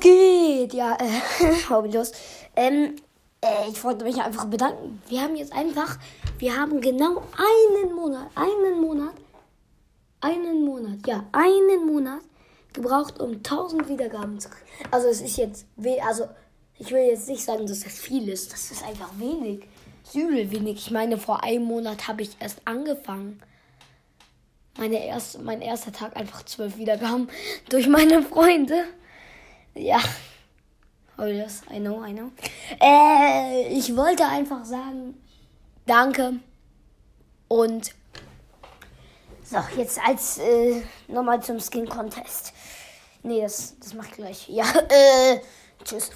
geht ja äh, hobbylos. Ähm, äh, ich wollte mich einfach bedanken. Wir haben jetzt einfach, wir haben genau einen Monat, einen Monat, einen Monat, ja, einen Monat gebraucht, um 1000 Wiedergaben zu kriegen. Also es ist jetzt, also ich will jetzt nicht sagen, dass das viel ist. Das ist einfach wenig. Übel wenig. Ich meine, vor einem Monat habe ich erst angefangen. Meine erste, mein erster Tag einfach zwölf Wiedergaben durch meine Freunde. Ja. Oh yes, I know, I know. Äh, ich wollte einfach sagen, danke. Und so, jetzt als äh, nochmal zum Skin Contest. Nee, das, das mache ich gleich. Ja, äh, tschüss.